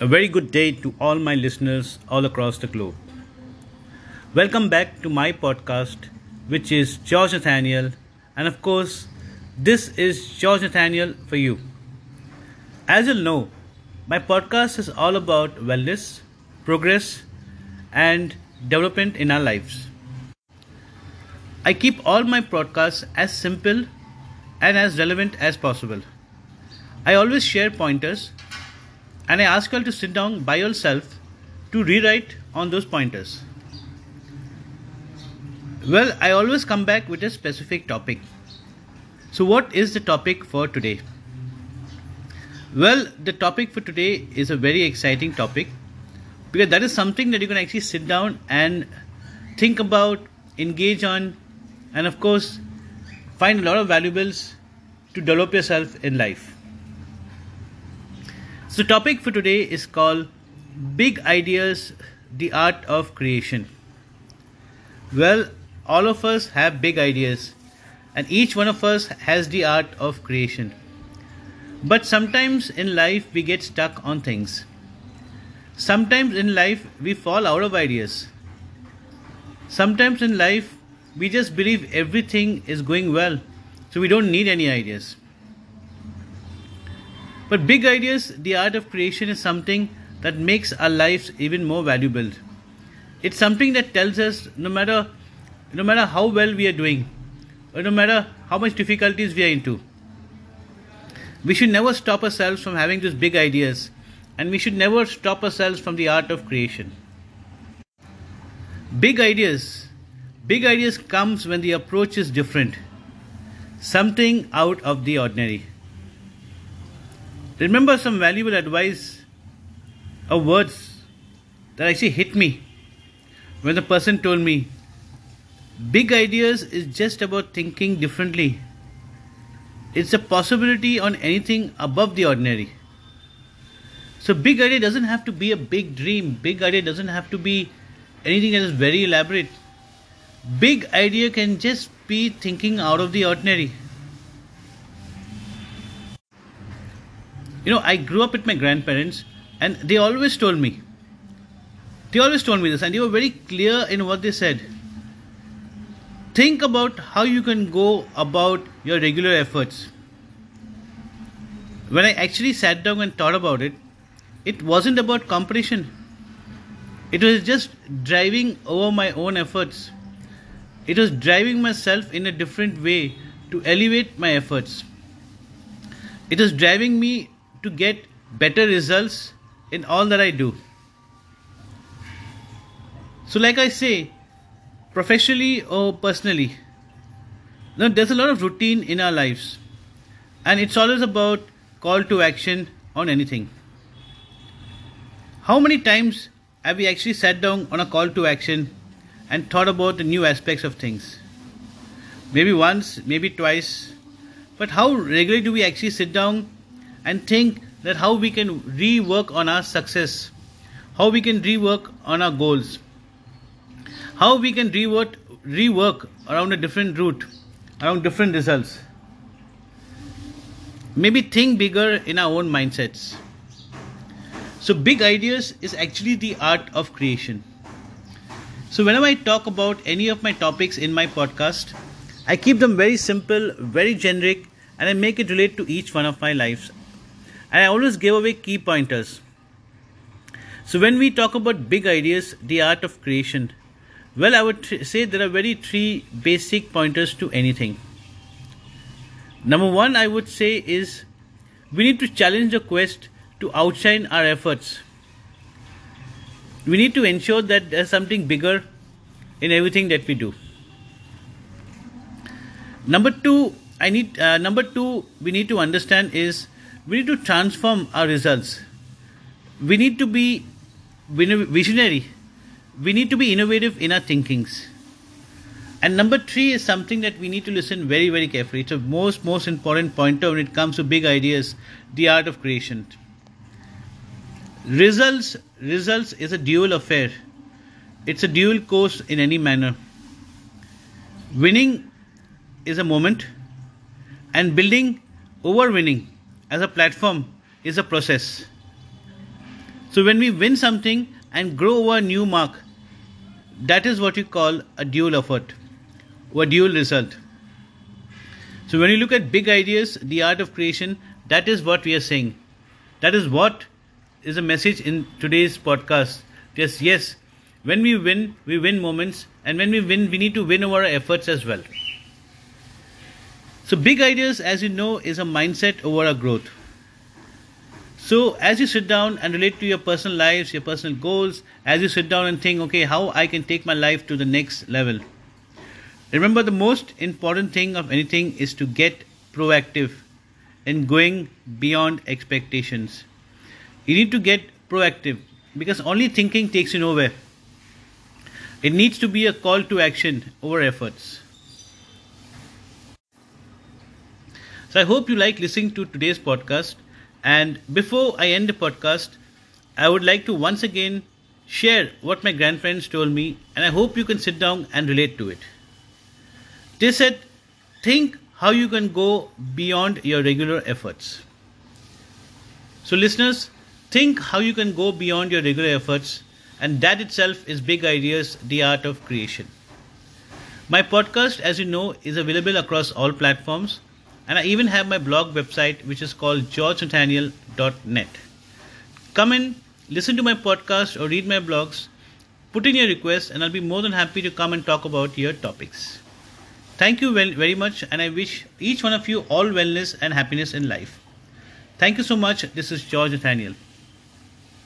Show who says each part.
Speaker 1: A very good day to all my listeners all across the globe. Welcome back to my podcast, which is George Nathaniel, and of course, this is George Nathaniel for you. As you'll know, my podcast is all about wellness, progress, and development in our lives. I keep all my podcasts as simple and as relevant as possible. I always share pointers and I ask you all to sit down by yourself to rewrite on those pointers. Well, I always come back with a specific topic. So, what is the topic for today? Well, the topic for today is a very exciting topic because that is something that you can actually sit down and think about, engage on, and of course, find a lot of valuables to develop yourself in life. So, topic for today is called Big Ideas The Art of Creation. Well, all of us have big ideas, and each one of us has the art of creation. But sometimes in life we get stuck on things. Sometimes in life we fall out of ideas. Sometimes in life we just believe everything is going well, so we don't need any ideas. But big ideas, the art of creation, is something that makes our lives even more valuable. It's something that tells us no matter no matter how well we are doing, or no matter how much difficulties we are into, we should never stop ourselves from having these big ideas, and we should never stop ourselves from the art of creation. Big ideas, big ideas comes when the approach is different, something out of the ordinary. Remember some valuable advice or words that actually hit me when the person told me big ideas is just about thinking differently. It's a possibility on anything above the ordinary. So big idea doesn't have to be a big dream. Big idea doesn't have to be anything that is very elaborate. Big idea can just be thinking out of the ordinary. You know i grew up with my grandparents and they always told me. They always told me this and they were very clear in what they said. Think about how you can go about your regular efforts. When i actually sat down and thought about it it wasn't about competition. It was just driving over my own efforts. It was driving myself in a different way to elevate my efforts. It was driving me to get better results in all that I do. So, like I say, professionally or personally, now there's a lot of routine in our lives, and it's always about call to action on anything. How many times have we actually sat down on a call to action and thought about the new aspects of things? Maybe once, maybe twice, but how regularly do we actually sit down and think that how we can rework on our success, how we can rework on our goals, how we can rework, rework around a different route, around different results. Maybe think bigger in our own mindsets. So, big ideas is actually the art of creation. So, whenever I talk about any of my topics in my podcast, I keep them very simple, very generic, and I make it relate to each one of my lives and I always give away key pointers. So when we talk about big ideas, the art of creation, well, I would say there are very three basic pointers to anything. Number one, I would say is we need to challenge the quest to outshine our efforts. We need to ensure that there's something bigger in everything that we do. Number two, I need uh, number two we need to understand is we need to transform our results. We need to be visionary. We need to be innovative in our thinkings. And number three is something that we need to listen very, very carefully. It's a most, most important pointer when it comes to big ideas, the art of creation. Results, results is a dual affair. It's a dual course in any manner. Winning is a moment, and building over winning as a platform is a process. So when we win something and grow over a new mark, that is what you call a dual effort or dual result. So when you look at big ideas, the art of creation, that is what we are saying. That is what is a message in today's podcast. Yes, yes, when we win, we win moments, and when we win, we need to win over our efforts as well. So, big ideas, as you know, is a mindset over a growth. So, as you sit down and relate to your personal lives, your personal goals, as you sit down and think, okay, how I can take my life to the next level. Remember, the most important thing of anything is to get proactive in going beyond expectations. You need to get proactive because only thinking takes you nowhere. It needs to be a call to action over efforts. So I hope you like listening to today's podcast. And before I end the podcast, I would like to once again share what my grandparents told me, and I hope you can sit down and relate to it. They said, think how you can go beyond your regular efforts. So, listeners, think how you can go beyond your regular efforts and that itself is Big Ideas, the art of creation. My podcast, as you know, is available across all platforms, and I even have my blog website which is called georgenathaniel.net. Come in, listen to my podcast, or read my blogs, put in your requests, and I'll be more than happy to come and talk about your topics. Thank you very much, and I wish each one of you all wellness and happiness in life. Thank you so much. This is George Nathaniel.